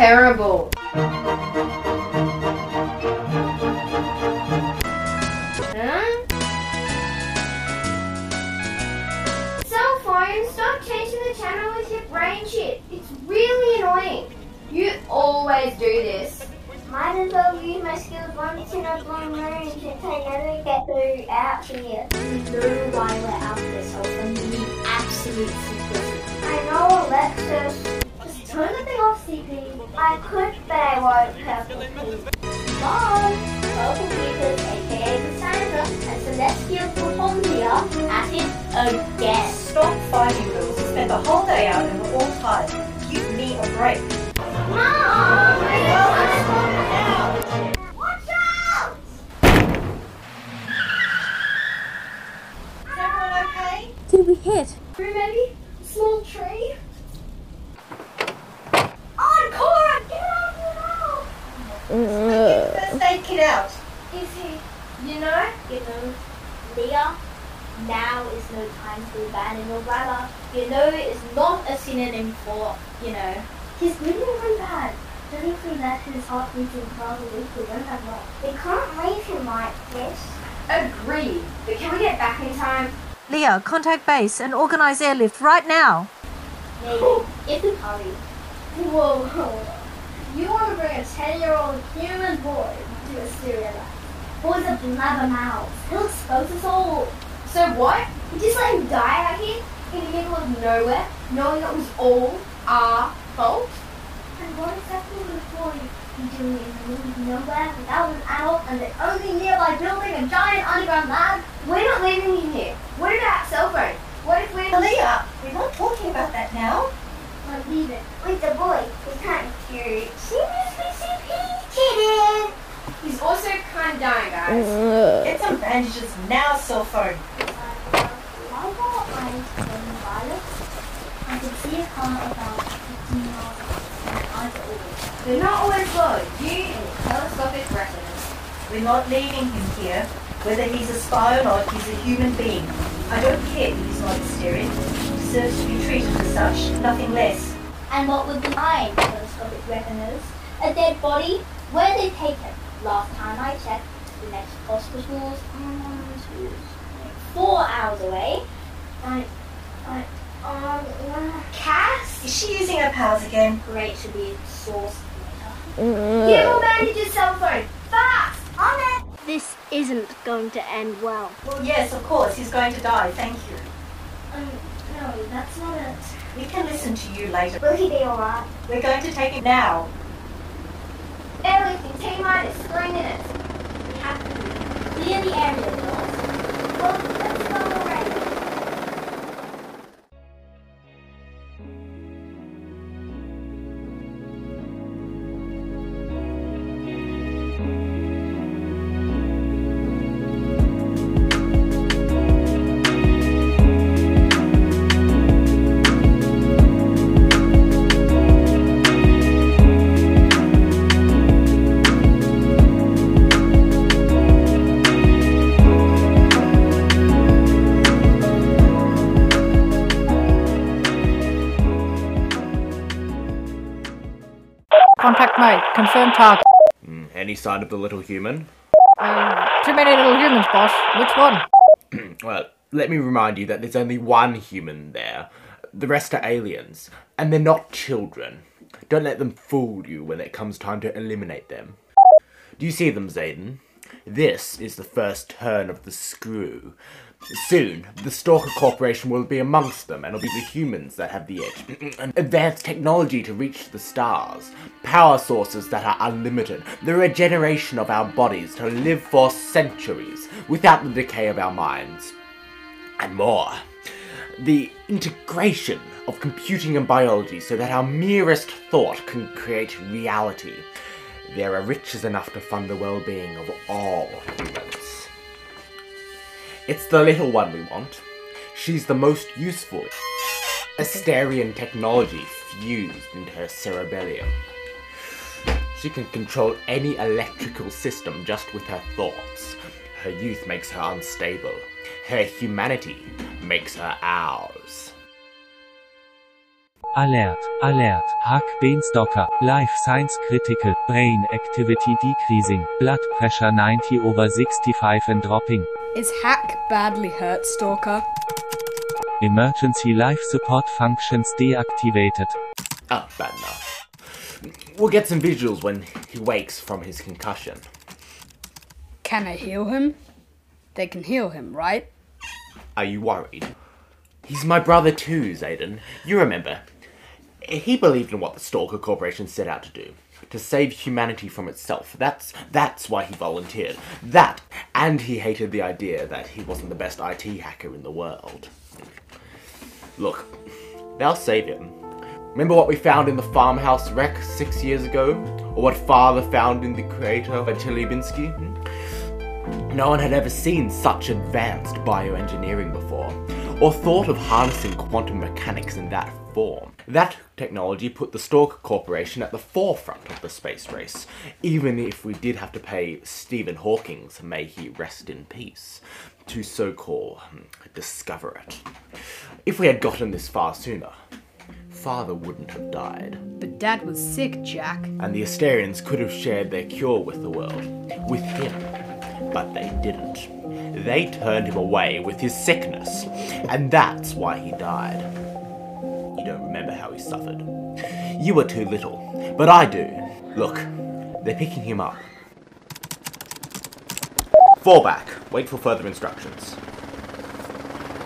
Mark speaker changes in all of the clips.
Speaker 1: terrible. Huh? Cell phone, stop changing the channel with your brain chip. It's really annoying. You always do this.
Speaker 2: Might as well use my skills once in a blue moon since I never get through out here.
Speaker 3: You know why we're out this open. You need absolute secrecy.
Speaker 2: I know Alexis. Turn the thing off, CP. I could, but I won't perfectly.
Speaker 3: Mom, Purple Peters, aka the Santa, and Celestial Photon here at it again.
Speaker 4: Stop fighting, girls. We spent the whole day out and we're all tired. Give me a break.
Speaker 2: Mom!
Speaker 4: Watch out!
Speaker 5: Did we hit?
Speaker 1: Tree maybe? Small tree?
Speaker 2: On, Cora! Get out of the house!
Speaker 4: First aid out.
Speaker 2: Is he?
Speaker 1: You know?
Speaker 3: You know, Leah, now is no time to abandon your brother. You know, it's not a synonym for, you know,
Speaker 2: He's really really bad. Doesn't he let his heart beat in probably to learn that well? We can't leave him like this.
Speaker 1: Agreed. But can we get back in time?
Speaker 6: Leah, contact base and organize airlift right now.
Speaker 3: maybe, if we hurry.
Speaker 2: Whoa, hold on. You want to bring a 10 year old human boy to Asteria? Boy's a blabbermouth. He'll expose us all.
Speaker 1: So what?
Speaker 2: You just let him die out here?
Speaker 1: In the middle of nowhere, knowing it was all our fault?
Speaker 2: And what exactly would a boy be doing in the middle of nowhere without an adult and the only nearby building a giant underground lab?
Speaker 1: We're not leaving him here. What about cell phone? What if we're...
Speaker 4: Leah, we're not talking about that now.
Speaker 2: I'll leave it. With the boy. He's kind of eyes turning violet? I could see a car about 15 miles away. and eyes are always
Speaker 1: They're not always followed. You telescopic retinas.
Speaker 4: We're not leaving him here, whether he's a spy or not, he's a human being. I don't care if he's not a stereo. He deserves to be treated as such, nothing less.
Speaker 3: And what would the mind telescopic reckoners? A dead body? Where they take him? Last time I checked, the next hospital's um, four hours away.
Speaker 2: I, I, um,
Speaker 1: Cass?
Speaker 4: Is she using her powers again?
Speaker 3: Great to be source later.
Speaker 1: Get more bandages, cell phone. Fast!
Speaker 2: on it.
Speaker 5: This isn't going to end well.
Speaker 4: Well, yes, of course, he's going to die, thank you.
Speaker 2: Um, no, that's not it.
Speaker 4: We can listen to you later.
Speaker 2: Will he be alright?
Speaker 4: We're going to take him now.
Speaker 1: Everything, T minus three minutes.
Speaker 3: Clear the area,
Speaker 6: Contact mate. Confirm target.
Speaker 7: Mm, Any sign of the little human?
Speaker 6: Um, too many little humans, boss. Which one?
Speaker 7: Well, let me remind you that there's only one human there. The rest are aliens, and they're not children. Don't let them fool you when it comes time to eliminate them. Do you see them, Zayden? This is the first turn of the screw. Soon, the Stalker Corporation will be amongst them, and it'll be the humans that have the edge. Advanced technology to reach the stars, power sources that are unlimited, the regeneration of our bodies to live for centuries without the decay of our minds, and more. The integration of computing and biology so that our merest thought can create reality. There are riches enough to fund the well-being of all humans. It's the little one we want. She's the most useful. Asterian technology fused into her cerebellum. She can control any electrical system just with her thoughts. Her youth makes her unstable. Her humanity makes her ours.
Speaker 8: Alert, alert, Hack Beanstalker, Life Science Critical, Brain Activity Decreasing, Blood Pressure 90 over 65 and dropping.
Speaker 9: Is Hack badly hurt, Stalker?
Speaker 8: Emergency life support functions deactivated.
Speaker 7: Ah, bad enough. We'll get some visuals when he wakes from his concussion.
Speaker 9: Can I heal him? They can heal him, right?
Speaker 7: Are you worried? He's my brother too, Zayden. You remember. He believed in what the Stalker Corporation set out to do. To save humanity from itself. That's that's why he volunteered. That and he hated the idea that he wasn't the best IT hacker in the world. Look, they'll save him. Remember what we found in the farmhouse wreck six years ago? Or what father found in the crater of Chelyabinsk? Hmm? No one had ever seen such advanced bioengineering before, or thought of harnessing quantum mechanics in that form. That technology put the Stalker Corporation at the forefront of the space race, even if we did have to pay Stephen Hawking's, may he rest in peace, to so-called hmm, discover it. If we had gotten this far sooner, father wouldn't have died,
Speaker 9: But Dad was sick, Jack.
Speaker 7: and the Asterians could have shared their cure with the world, with him. But they didn't. They turned him away with his sickness, and that's why he died. You don't remember how he suffered. You were too little, but I do. Look, they're picking him up. Fall back. Wait for further instructions.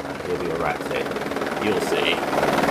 Speaker 7: Uh, He'll be alright, Sid. You'll see.